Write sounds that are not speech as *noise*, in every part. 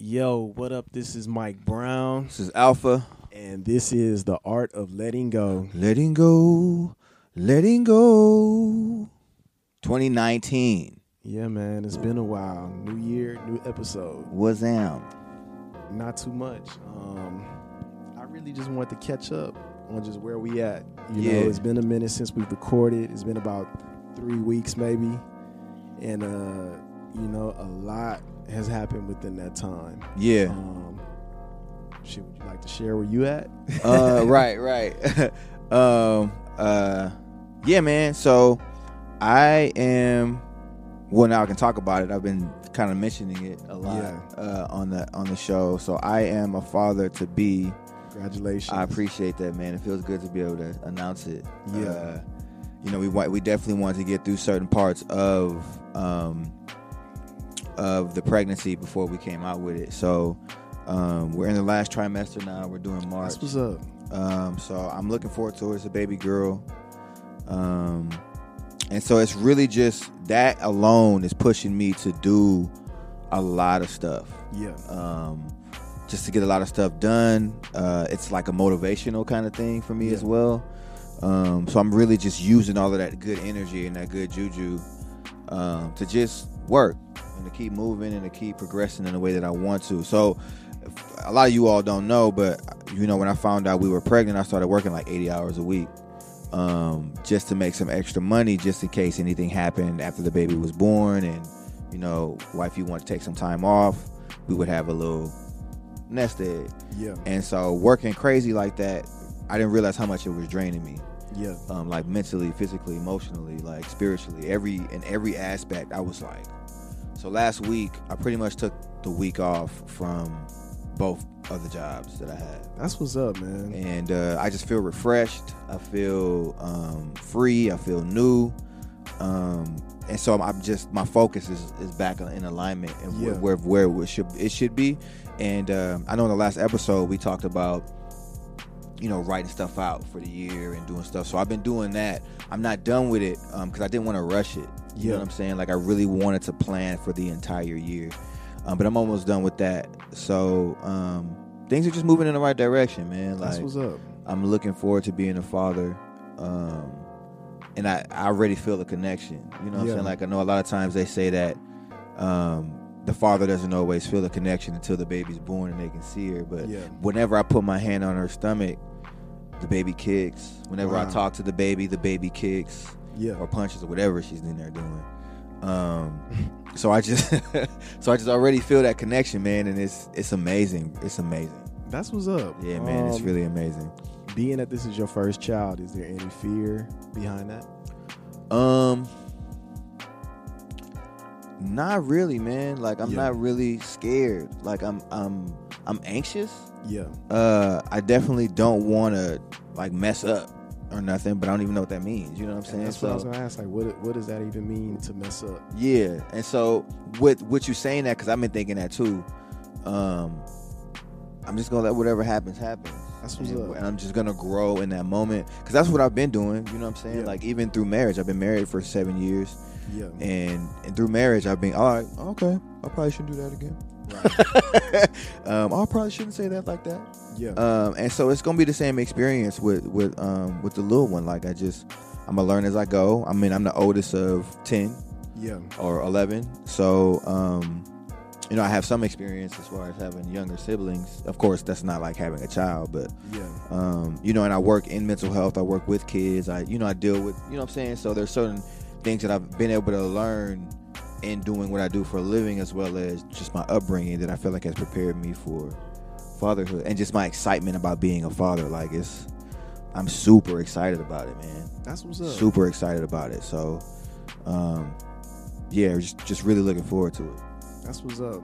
Yo, what up? This is Mike Brown, This is Alfpha. and this is the art of letting go. Letting go, letting go. 2019. Yeah, man, it's been a while. New year, new episode. What's down? Not too much. Um, I really just want to catch up on just where we at. You Yeah. know, it's been a minute since we've recorded. It's been about three weeks, maybe, and uh, you know, a lot has happened within that time. Yeah. Um, shit, would you like to share where you at? uh, *laughs* right, right. *laughs* um, uh, yeah, man. So I am. Well, now I can talk about it. I've been kind of mentioning it a lot Yeah. uh, on the on the show. So I am a father to be. Congratulations. I appreciate that, man. It feels good to be able to announce it. Yeah. Uh, you know, we want we definitely wanted to get through certain parts of um, of the pregnancy before we came out with it. So um, we're in the last trimester now. We're doing March. That's what's up. Um, so I'm looking forward to it. It's a baby girl. Um, and so it's really just that alone is pushing me to do a lot of stuff. Yeah. Um, just to get a lot of stuff done. Uh, it's like a motivational kind of thing for me Yeah. as well. Um, so I'm really just using all of that good energy and that good juju um, to just work to keep moving and to keep progressing in the way that I want to. So a lot of you all don't know, but you know, when I found out we were pregnant, I started working like 80 hours a week um, just to make some extra money, just in case anything happened after the baby was born, and you know, wife, you want to take some time off, we would have a little nest egg. Yeah. And so working crazy like that, I didn't realize how much it was draining me Yeah. um, like mentally, physically, emotionally, like spiritually, every in every aspect. I was like, so last week I pretty much took the week off from both other jobs that I had, That's what's up, man. and uh, I just feel refreshed. I feel um, free. I feel new. Um, and so I'm, just my focus is, is back in alignment and Yeah. where, where where it should it should be. And um, I know in the last episode we talked about you know writing stuff out for the year and doing stuff. So I've been doing that. I'm not done with it because I didn't want to rush it. You Yeah. know what I'm saying? Like I really wanted to plan for the entire year, um, but I'm almost done with that. So um, things are just moving in the right direction, man. That's what's up. I'm looking forward to being a father. Um, and I, I already feel the connection. You know what I'm saying? Like I know a lot of times they say that um, the father doesn't always feel the connection until the baby's born and they can see her. But Yeah. whenever I put my hand on her stomach, the baby kicks. Whenever I talk to the baby, the baby kicks Yeah. or punches or whatever she's in there doing. Um, so I just *laughs* so I just already feel that connection, man, and it's it's amazing. It's amazing. That's what's up. Yeah, man, it's Um, really amazing. being that this is your first child. Is there any fear behind that? Um, not really, man. Like I'm Yeah. not really scared. Like I'm I'm I'm anxious. Yeah. Uh, I definitely don't want to like mess up or nothing, but I don't even know what that means. You know what I'm saying? And that's what I was gonna ask. Like, what what does that even mean to mess up? yeah, and so with with you saying that, because I've been thinking that too. Um, I'm just gonna let whatever happens happen. That's what's and, up. and I'm just gonna grow in that moment because that's what I've been doing. You know what I'm saying? Yeah. Like even through marriage, I've been married for seven years. Yeah. and and through marriage I've been all right. Okay, I probably shouldn't do that again. Right. *laughs* um, I probably shouldn't say that like that. yeah. Um, and so it's gonna be the same experience with with um with the little one. Like I just I'm gonna learn as I go. I mean I'm the oldest of ten yeah. or eleven, so um you know I have some experience as far as having younger siblings. Of course, that's not like having a child, but Yeah. um, you know, and I work in mental health. I work with kids. I, you know, I deal with, you know what I'm saying? So there's certain things that I've been able to learn in doing what I do for a living as well as just my upbringing that I feel like has prepared me for fatherhood and just my excitement about being a father. Like it's, I'm super excited about it, man. That's what's up. Super excited about it. So, um, yeah, just, just really looking forward to it. That's what's up.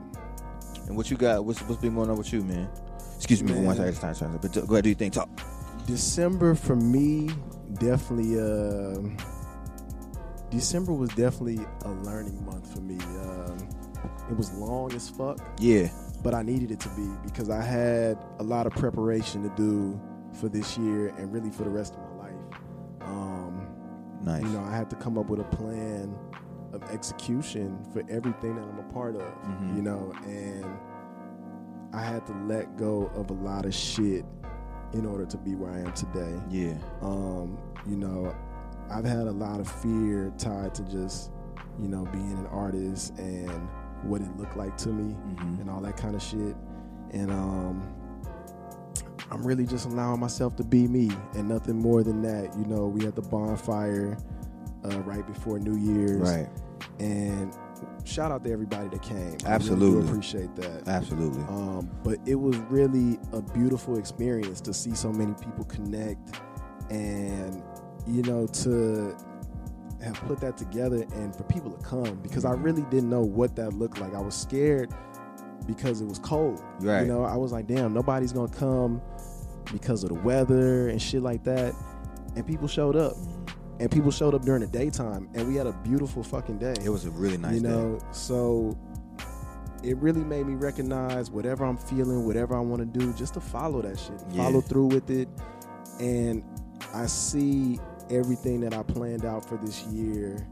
And what you got? What's, what's been going on with you, man? Excuse me for one Man. second. Time, time, but go ahead, do you think Talk. December for me definitely uh December was definitely a learning month for me. Um it was long as fuck, Yeah. but I needed it to be because I had a lot of preparation to do for this year and really for the rest of my life. Um Nice. you know, I had to come up with a plan of execution for everything that I'm a part of, Mhm. you know, and I had to let go of a lot of shit in order to be where I am today. Yeah. Um, you know, I've had a lot of fear tied to just, you know, being an artist and what it looked like to me Mhm. and all that kind of shit. And um, I'm really just allowing myself to be me and nothing more than that. You know, we had the bonfire uh, right before New Year's, Right. and shout out to everybody that came. I really Absolutely. appreciate that. Absolutely. Um, but it was really a beautiful experience to see so many people connect and, you know, to have put that together and for people to come because I mm-hmm. really didn't know what that looked like. I was scared because it was cold. Right. You know, I was like, damn, nobody's going to come because of the weather and shit like that. And people showed up. Mm-hmm. And people showed up during the daytime. And we had a beautiful fucking day It was a really nice you day. You know so it really made me recognize whatever i'm feeling whatever i want to do just to follow that shit Yeah. follow through with it and i see everything that i planned out for this year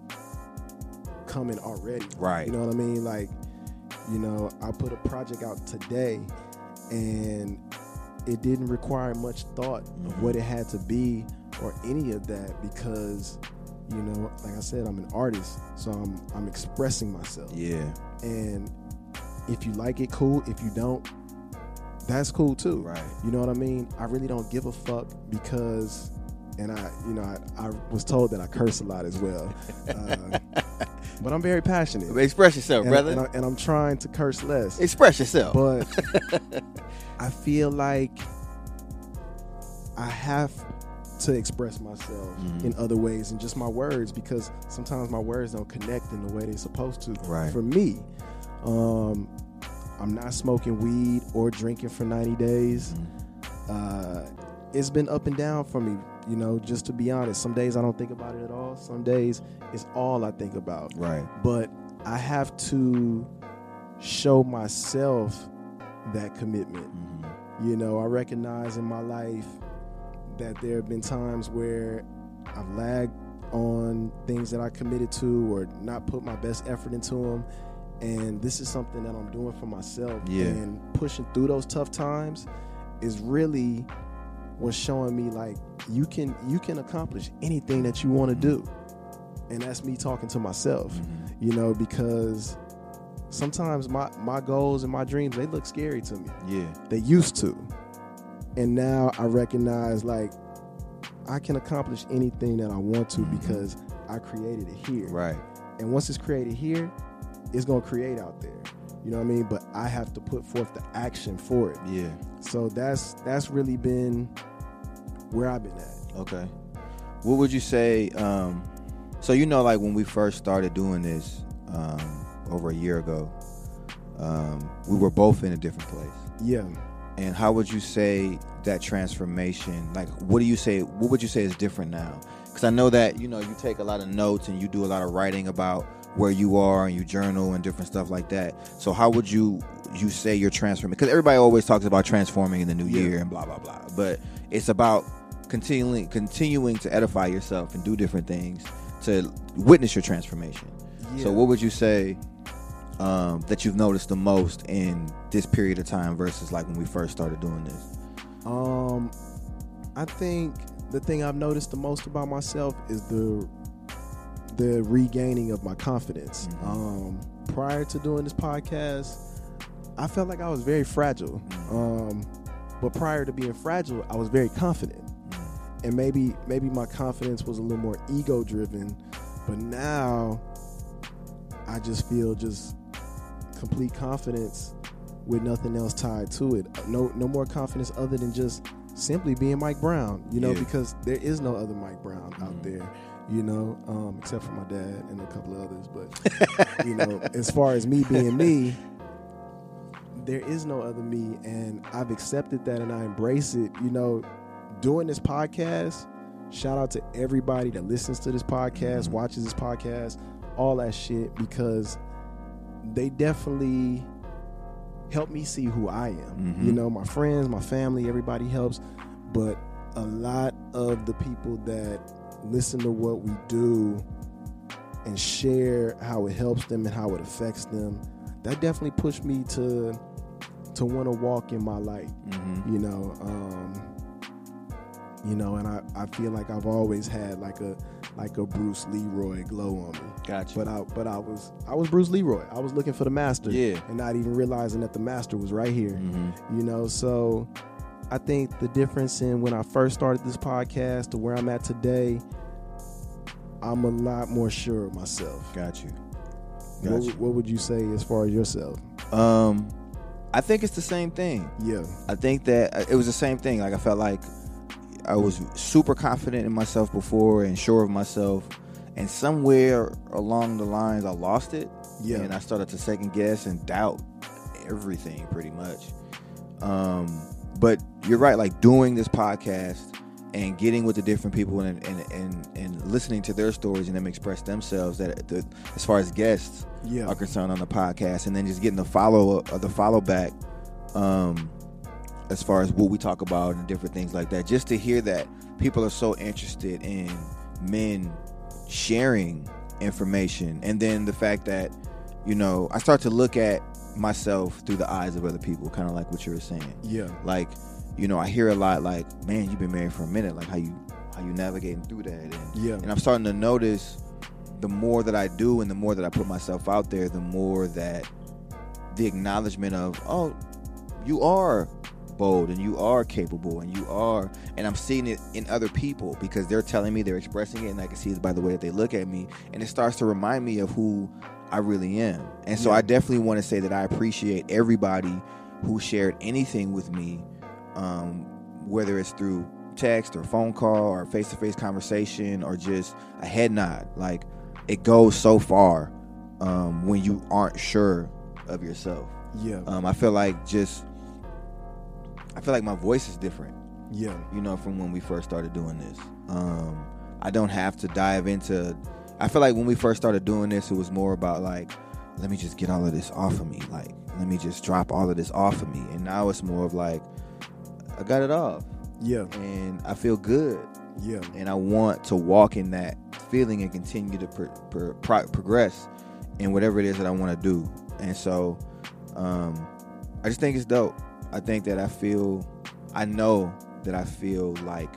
coming already Right. you know what i mean like you know i put a project out today and it didn't require much thought Mhm. of what it had to be or any of that because you know like i said i'm an artist so i'm i'm expressing myself Yeah. and if you like it cool if you don't that's cool too Right. you know what i mean i really don't give a fuck because and i you know i, I was told that i curse a lot as well uh, but i'm very passionate Express yourself, and, brother. and, I, i'm trying to curse less Express yourself. but *laughs* I feel like I have to express myself Mhm. in other ways and just my words because sometimes my words don't connect in the way they're supposed to. Right. For me, um, I'm not smoking weed or drinking for 90 days. Mhm. Uh, it's been up and down for me, you know, just to be honest. Some days I don't think about it at all. Some days it's all I think about Right. but I have to show myself that commitment. Mhm. You know, I recognize in my life that there have been times where I've lagged on things that I committed to or not put my best effort into them. And this is something that I'm doing for myself. Yeah. And pushing through those tough times is really what's showing me like you can you can accomplish anything that you want to do. And that's me talking to myself Mhm. you know, because sometimes my my goals and my dreams they look scary to me. Yeah. They used to, and now I recognize like I can accomplish anything that I want to Mhm. because I created it here. Right. And once it's created here, it's gonna create out there. You know what I mean? But I have to put forth the action for it. Yeah. So that's that's really been where I've been at. Okay. What would you say? Um, so you know, like when we first started doing this um, over a year ago, um, we were both in a different place. Yeah. And how would you say that transformation? Like, what do you say? What would you say is different now? Because I know that you know you take a lot of notes and you do a lot of writing about where you are and you journal and different stuff like that. So how would you you say you're transforming? Because everybody always talks about transforming in the new Yeah. year and blah blah blah, but it's about continuing continuing to edify yourself and do different things to witness your transformation. Yeah. So what would you say um, that you've noticed the most in this period of time versus like when we first started doing this? Um, I think the thing I've noticed the most about myself is the the regaining of my confidence. Mhm. Um, prior to doing this podcast, I felt like I was very fragile. Mhm. Um, but prior to being fragile, I was very confident. And maybe maybe my confidence was a little more ego driven, but now I just feel just complete confidence with nothing else tied to it. No no more confidence other than just simply being Mike Brown, you know, Yeah. because there is no other Mike Brown out Mhm. there, you know, um, except for my dad and a couple of others. But *laughs* you know, as far as me being me, there is no other me, and I've accepted that and I embrace it. You know, doing this podcast. Shout out to everybody that listens to this podcast, watches this podcast, all that shit, because they definitely help me see who I am. Mhm. You know, my friends, my family, everybody helps, but a lot of the people that listen to what we do and share how it helps them and how it affects them, that definitely pushed me to to want to walk in my light. Mm-hmm. You know, um, you know, and I, I feel like I've always had like a like a Bruce Leroy glow on me. Gotcha. But I but I was I was Bruce Leroy. I was looking for the master. Yeah. And not even realizing that the master was right here. Mm-hmm. You know, so I think the difference in when I first started this podcast to where I'm at today, I'm a lot more sure of myself. Got you. What, Got would- what would you say as far as yourself? Um, I think it's the same thing. Yeah. I think that uh, it was the same thing. Like I felt like I was super confident in myself before and sure of myself, and somewhere along the lines I lost it. Yeah. and I started to second guess and doubt everything pretty much. Um, but you're right. Like doing this podcast and getting with the different people and and, and, and listening to their stories and them express themselves that the, as far as guests Yeah. are concerned on the podcast, and then just getting the follow uh, the follow back, um, as far as what we talk about and different things like that. Just to hear that people are so interested in men sharing information, and then the fact that you know I start to look at myself through the eyes of other people, kind of like what you were saying. Yeah. Like, you know, I hear a lot like, "Man, you've been married for a minute. Like, how you how you navigating through that?" And Yeah. and I'm starting to notice the more that I do and the more that I put myself out there, the more that the acknowledgement of, oh, you are bold and you are capable and you are, and I'm seeing it in other people because they're telling me, they're expressing it, and I can see it by the way that they look at me, and it starts to remind me of who I really am. And so Yeah. I definitely want to say that I appreciate everybody who shared anything with me, um, whether it's through text or phone call or face to face conversation or just a head nod. Like it goes so far um, when you aren't sure of yourself. Yeah. Um, I feel like just, I feel like my voice is different yeah. you know, from when we first started doing this. Um, I don't have to dive into. I feel like when we first started doing this, it was more about like, let me just get all of this off of me. Like, let me just drop all of this off of me. And now it's more of like, I got it off, Yeah. and I feel good, Yeah. and I want to walk in that feeling and continue to pro- pro- pro- progress in whatever it is that I want to do. And so, um, I just think it's dope. I think that I feel, I know that I feel like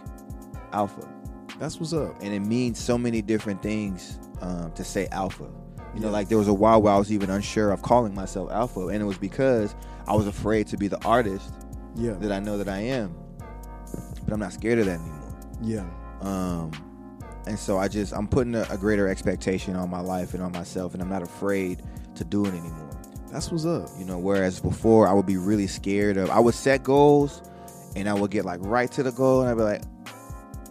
alpha, That's what's up. and it means so many different things um, to say alpha. You know, like there was a while where I was even unsure of calling myself alpha, and it was because I was afraid to be the artist Yeah. that I know that I am. But I'm not scared of that anymore. Yeah. Um, and so I just I'm putting a, a greater expectation on my life and on myself, and I'm not afraid to do it anymore. That's what's up. You know, whereas before I would be really scared of. I would set goals, and I would get like right to the goal, and I'd be like,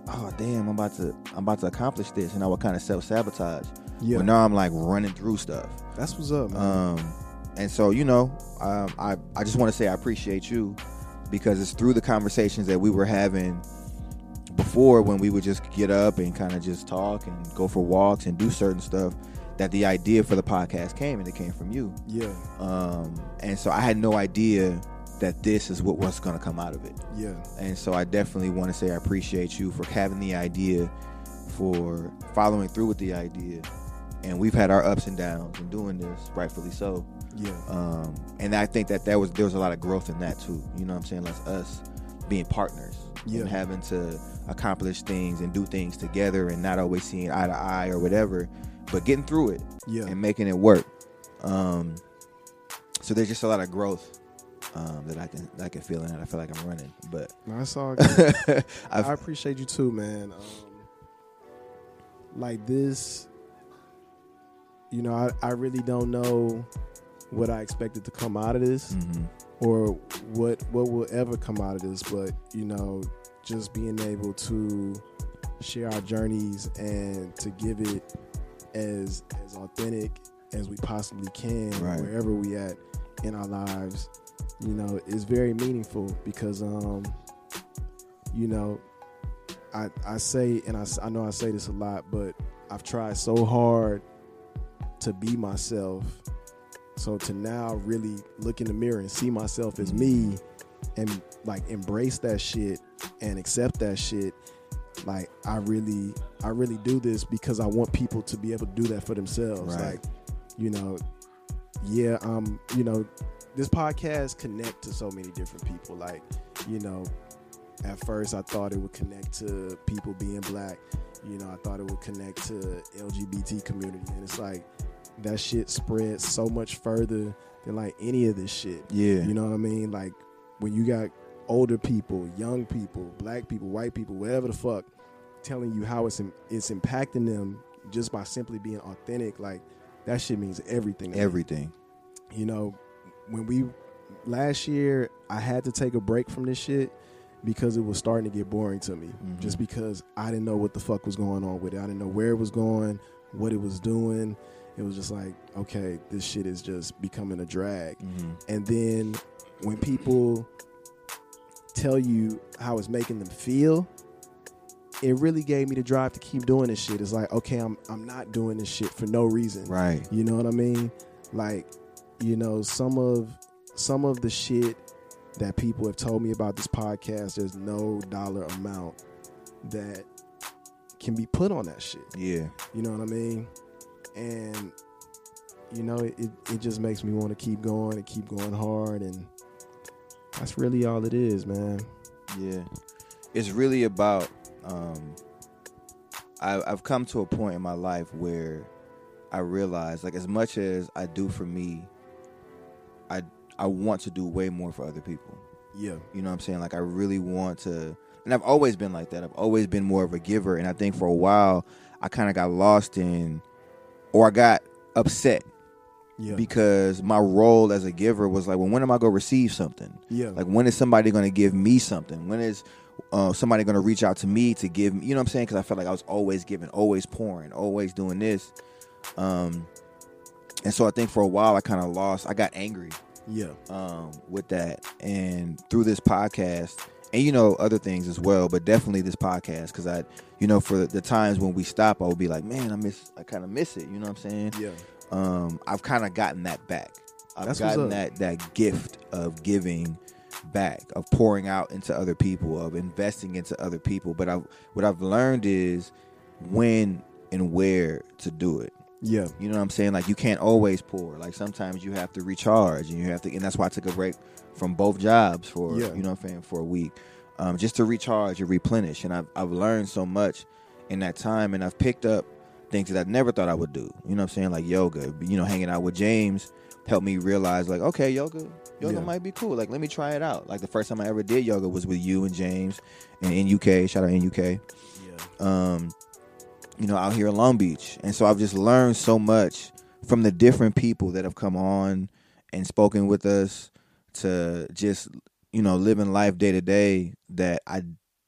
"Oh damn, I'm about to I'm about to accomplish this," and I would kind of self sabotage. Yeah. But now I'm like running through stuff. That's what's up, man. Um, and so you know, um, I I just want to say I appreciate you because it's through the conversations that we were having before when we would just get up and kind of just talk and go for walks and do certain stuff that the idea for the podcast came and it came from you. yeah. Um, and so I had no idea that this is what was going to come out of it. Yeah. And so I definitely want to say I appreciate you for having the idea, for following through with the idea. And we've had our ups and downs in doing this, rightfully so. Yeah. Um, and I think that there was there was a lot of growth in that too. You know what I'm saying? Like us being partners Yeah. and having to accomplish things and do things together and not always seeing eye to eye or whatever, but getting through it Yeah. and making it work. Um, so there's just a lot of growth um, that I can I can feel in it. I feel like I'm running, but That's all. *laughs* I appreciate you too, man. Um, like this, you know, I, I really don't know what I expected to come out of this Mhm. or what what will ever come out of this, but you know, just being able to share our journeys and to give it as as authentic as we possibly can Right. wherever we at in our lives, you know, is very meaningful because um you know, I I say and I I know I say this a lot, but I've tried so hard to be myself. So to now really look in the mirror and see myself as me and like embrace that shit and accept that shit like I really I really do this because I want people to be able to do that for themselves Right. like you know yeah um you know this podcast connect to so many different people. Like, you know, at first I thought it would connect to people being black. You know, I thought it would connect to LGBT community, and it's like that shit spreads so much further than like any of this shit. Yeah. You know what I mean? Like when you got older people, young people, black people, white people, whatever the fuck, telling you how it's it's impacting them just by simply being authentic, like that shit means everything. to me. Everything. You know, when we last year, I had to take a break from this shit because it was starting to get boring to me. Mhm. Just because I didn't know what the fuck was going on with it. I didn't know where it was going, what it was doing. It was just like, okay, this shit is just becoming a drag. hmm And then when people tell you how it's making them feel, it really gave me the drive to keep doing this shit. It's like, okay, I'm I'm not doing this shit for no reason. Right. You know what I mean? Like, you know, some of some of the shit that people have told me about this podcast, there's no dollar amount that can be put on that shit. Yeah. You know what I mean? And you know, it, it, it just makes me want to keep going and keep going hard and that's really all it is, man. Yeah, it's really about. Um, I, I've come to a point in my life where I realize, like, as much as I do for me, I I want to do way more for other people. Yeah. You know what I'm saying? Like, I really want to, and I've always been like that. I've always been more of a giver, and I think for a while I kind of got lost in, or I got upset Yeah. because my role as a giver was like, well, when am I gonna receive something? yeah. Like when is somebody going to give me something? When is uh, somebody going to reach out to me to give me? You know what I'm saying? Because I felt like I was always giving, always pouring, always doing this. Um, and so I think for a while I kind of lost. I got angry yeah. um, with that, and through this podcast, and you know other things as well, but definitely this podcast because I, you know, for the, times when we stop, I would be like, man, I miss, I kind of miss it. You know what I'm saying? Yeah. um, I've kind of gotten that back. I've That's gotten that that gift of giving back, of pouring out into other people, of investing into other people. But I, what I've learned is when and where to do it. Yeah. You know what I'm saying? Like you can't always pour. Like sometimes you have to recharge, and you have to, and that's why I took a break from both jobs for Yeah. you know what I'm saying for a week, um, just to recharge and replenish. And I've I've learned so much in that time, and I've picked up things that I never thought I would do. You know what I'm saying? Like yoga. You know, hanging out with James helped me realize like, okay, yoga, yoga Yeah. might be cool. Like let me try it out. Like the first time I ever did yoga was with you and James and NUK. Shout out NUK Yeah. um, you know, out here in Long Beach. And so I've just learned so much from the different people that have come on and spoken with us to just, you know, living life day to day that I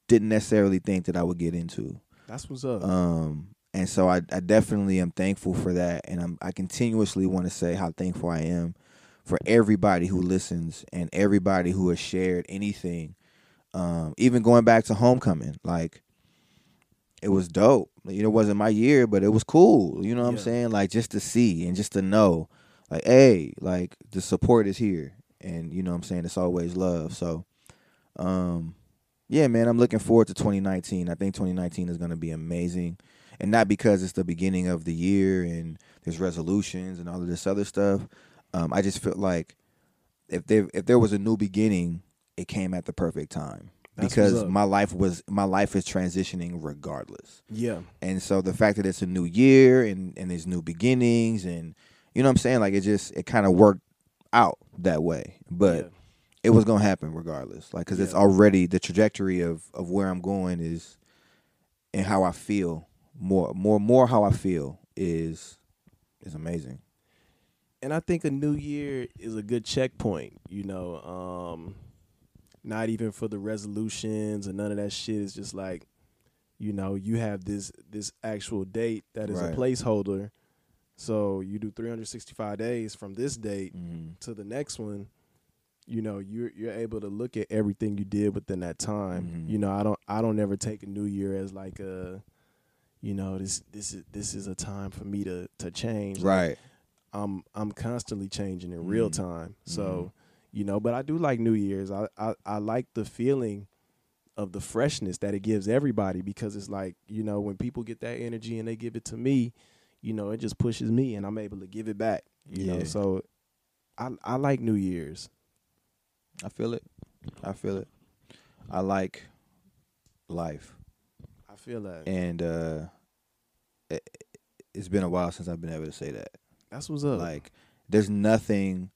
didn't necessarily think that I would get into. That's what's up. Um, and so I, I definitely am thankful for that. And I'm, I continuously want to say how thankful I am for everybody who listens and everybody who has shared anything. Um, even going back to homecoming, like it was dope. You know, it wasn't my year, but it was cool. You know what I'm saying? Like just to see and just to know, like, hey, like the support is here, and you know what I'm saying it's always love. So, um, yeah, man, I'm looking forward to 2019. I think 2019 is going to be amazing, and not because it's the beginning of the year and there's resolutions and all of this other stuff. Um, I just feel like if there if there was a new beginning, it came at the perfect time That's because my life was my life is transitioning regardless. yeah. And so the fact that it's a new year and and there's new beginnings and you know what I'm saying like it just it kind of worked out that way. But yeah. it was going to happen regardless. Like cuz it's already the trajectory of of where I'm going is and how I feel more more more how I feel is is amazing. and I think a new year is a good checkpoint. You know, um, not even for the resolutions and none of that shit. It's just like, you know, you have this this actual date that is Right. a placeholder. So you do 365 days from this date Mhm. to the next one. You know, you're you're able to look at everything you did within that time. Mhm. You know, I don't I don't ever take a new year as like a, you know, this this is this is a time for me to to change. Like, Right. I'm I'm constantly changing in real Mhm. time. So, you know, but I do like New Year's. I, I I like the feeling of the freshness that it gives everybody because it's like, you know, when people get that energy and they give it to me, you know, it just pushes me and I'm able to give it back. You know, so I I like New Year's. I feel it. I feel it. I like life, I feel that. and uh, it, it's been a while since I've been able to say that. That's what's up. Like, there's nothing.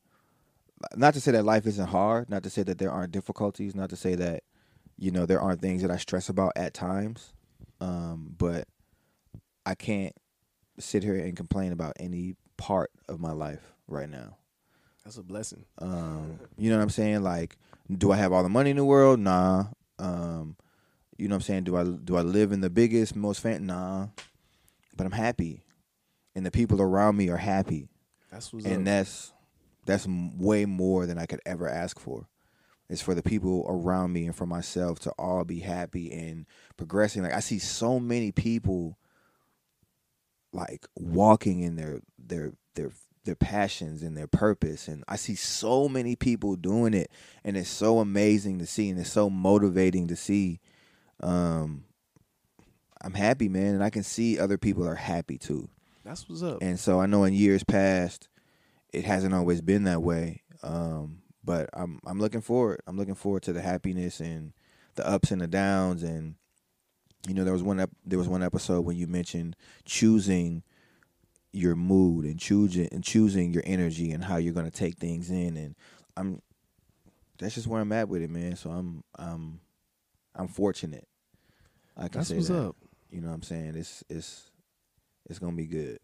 Not to say that life isn't hard. Not to say that there aren't difficulties. Not to say that, you know, there aren't things that I stress about at times. Um, but I can't sit here and complain about any part of my life right now. that's a blessing. Um, you know what I'm saying? Like, do I have all the money in the world? Nah. Um, you know what I'm saying? Do I do I live in the biggest, most fan? Nah. But I'm happy, and the people around me are happy, That's what's and up. that's that's m- way more than I could ever ask for. It's for the people around me and for myself to all be happy and progressing. Like I see so many people like walking in their their their their passions and their purpose and I see so many people doing it and it's so amazing to see and it's so motivating to see um I'm happy man and I can see other people are happy too. that's what's up. And so I know in years past it hasn't always been that way. Um but I'm I'm looking forward. I'm looking forward to the happiness and the ups and the downs and you know there was one ep- there was one episode when you mentioned choosing your mood and choosing and choosing your energy and how you're going to take things in and I'm that's just where I'm at with it man so I'm I'm I'm fortunate I can That's say what's that. up. you know what I'm saying it's it's it's going to be good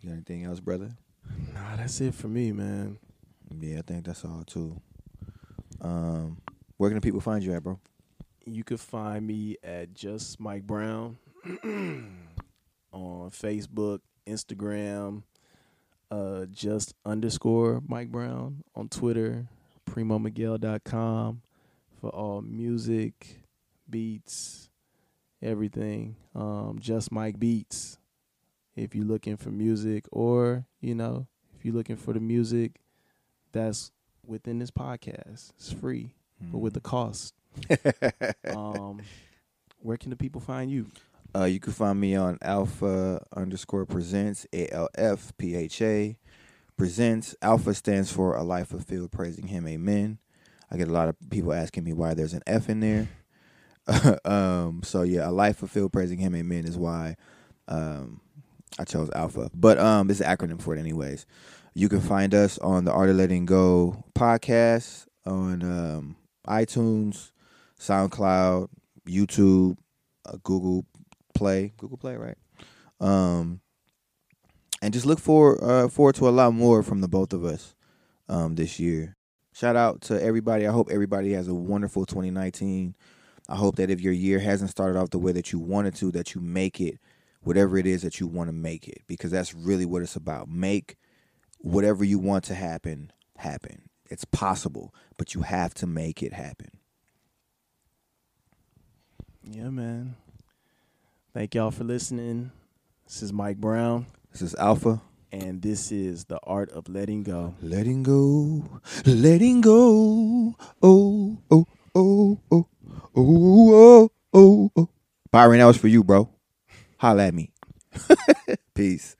you got anything else brother Nah, that's it for me, man. yeah I think that's all too um where can the people find you at bro You could find me at just Mike Brown *clears throat* on Facebook, Instagram, uh, just underscore Mike Brown on Twitter, primomiguel.com for all music, beats, everything. Um, just Mike Beats. If you're looking for music, or you know, if you're looking for the music that's within this podcast, it's free, but with the cost. *laughs* um, where can the people find you? Uh, you can find me on Alfpha underscore presents A L F P H A presents. Alfpha stands for a life of fulfilled, praising Him. Amen. I get a lot of people asking me why there's an F in there. *laughs* um, so yeah, a life of fulfilled, praising Him. Amen is why um, I chose Alfpha. But um, it's an acronym for it, anyways. You can find us on the Art of Letting Go podcast on um, iTunes, SoundCloud, YouTube, uh, Google Play, Google Play, right? Um, and just look for uh, forward to a lot more from the both of us um, this year. Shout out to everybody. I hope everybody has a wonderful 2019. I hope that if your year hasn't started off the way that you wanted to, that you make it whatever it is that you want to make it, because that's really what it's about. Make whatever you want to happen happen. It's possible, but you have to make it happen. Yeah, man. Thank y'all for listening. This is Mike Brown, This is Alfpha. and this is the art of letting go. Letting go, letting go. Oh, oh, oh, oh, oh, oh, oh, oh. Byron, that was for you, bro. Holla at me. *laughs* Peace.